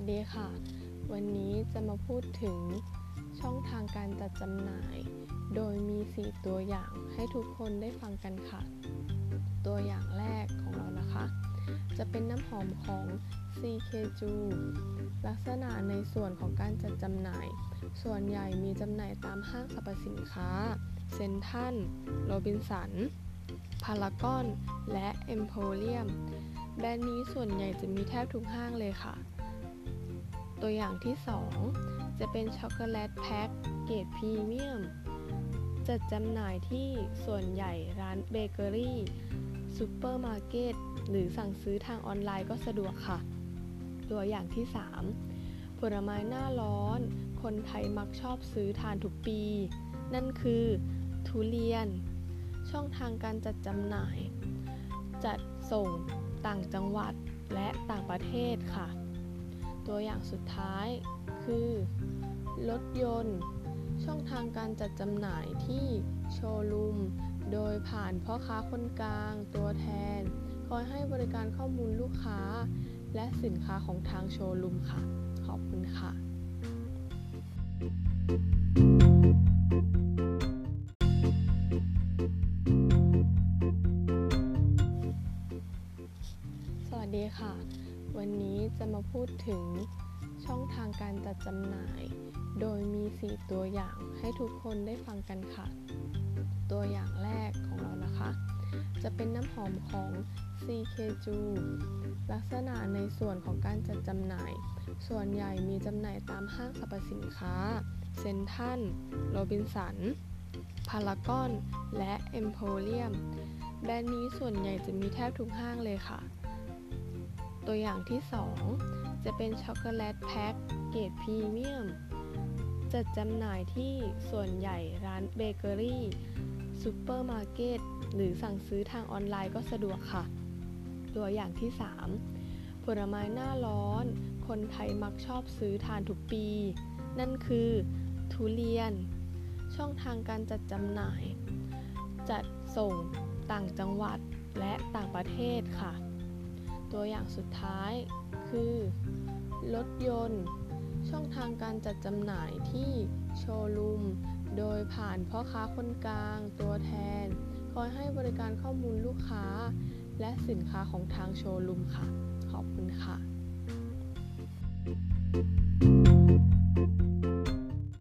สดีค่ะ วันนี้จะมาพูดถึงช่องทางการจัดจำหน่าย โดยมี 4 ตัวอย่างให้ทุกคนได้ฟังกันค่ะ ตัวอย่างแรกของเรานะคะ จะเป็นน้ำหอมของ CKJ ลักษณะในส่วนของการจัดจำหน่าย ส่วนใหญ่มีจำหน่ายตามห้างสรรพสินค้า เซนทันโรบินสัน พารากอน และเอ็มโพเรียมแบรนด์นี้ส่วนใหญ่จะมีแทบทุกห้างเลยค่ะ ตัวอย่างที่ 2 จะเป็นช็อกโกแลตแพ็คเกรดพรีเมียมจัดจำหน่ายที่ส่วนใหญ่ร้านเบเกอรี่ซูเปอร์มาร์เก็ตหรือสั่งซื้อทางออนไลน์ก็สะดวกค่ะ ตัวอย่างที่ 3 ผลไม้หน้าร้อน คนไทยมักชอบซื้อทานทุกปี นั่นคือทุเรียน ช่องทางการจัดจำหน่าย จัดส่งต่างจังหวัดและต่างประเทศค่ะ ตัวอย่างสุดท้าย คือ รถยนต์ ช่องทางการจัดจำหน่ายที่โชว์รูม โดยผ่านพ่อค้าคนกลาง ตัวแทน คอยให้บริการข้อมูลลูกค้า และสินค้าของทางโชว์รูมค่ะ ขอบคุณค่ะ สวัสดีค่ะ วันนี้จะมาพูดถึงช่องทางการจัดจำหน่าย โดยมี 4 ตัวอย่างให้ทุกคนได้ฟังกันค่ะ ตัวอย่างแรกของเรานะคะ จะเป็นน้ำหอมของ CKJU ลักษณะในส่วนของการจัดจำหน่าย ส่วนใหญ่มีจำหน่ายตามห้างสรรพสินค้า เซนทันโรบินสัน พารากอน และเอ็มโพเรียม แบรนด์นี้ส่วนใหญ่จะมีแทบทุกห้างเลยค่ะ ตัวอย่างที่ 2 จะเป็นช็อกโกแลตแพ็คเกรดพรีเมียมจัดจำหน่ายที่ส่วนใหญ่ร้านเบเกอรี่ซูเปอร์มาร์เก็ตหรือสั่งซื้อทางออนไลน์ก็สะดวกค่ะ ตัวอย่างที่ 3 ผลไม้หน้าร้อน คนไทยมักชอบซื้อทานทุกปี นั่นคือ ทุเรียน ช่องทางการจัดจำหน่าย จัดส่งต่างจังหวัดและต่างประเทศค่ะ ตัวอย่างสุดท้ายคือ รถยนต์ ช่องทางการจัดจำหน่ายที่โชว์รูม โดยผ่านพ่อค้าคนกลาง ตัวแทน คอยให้บริการข้อมูลลูกค้า และสินค้าของทางโชว์รูมค่ะ ขอบคุณค่ะ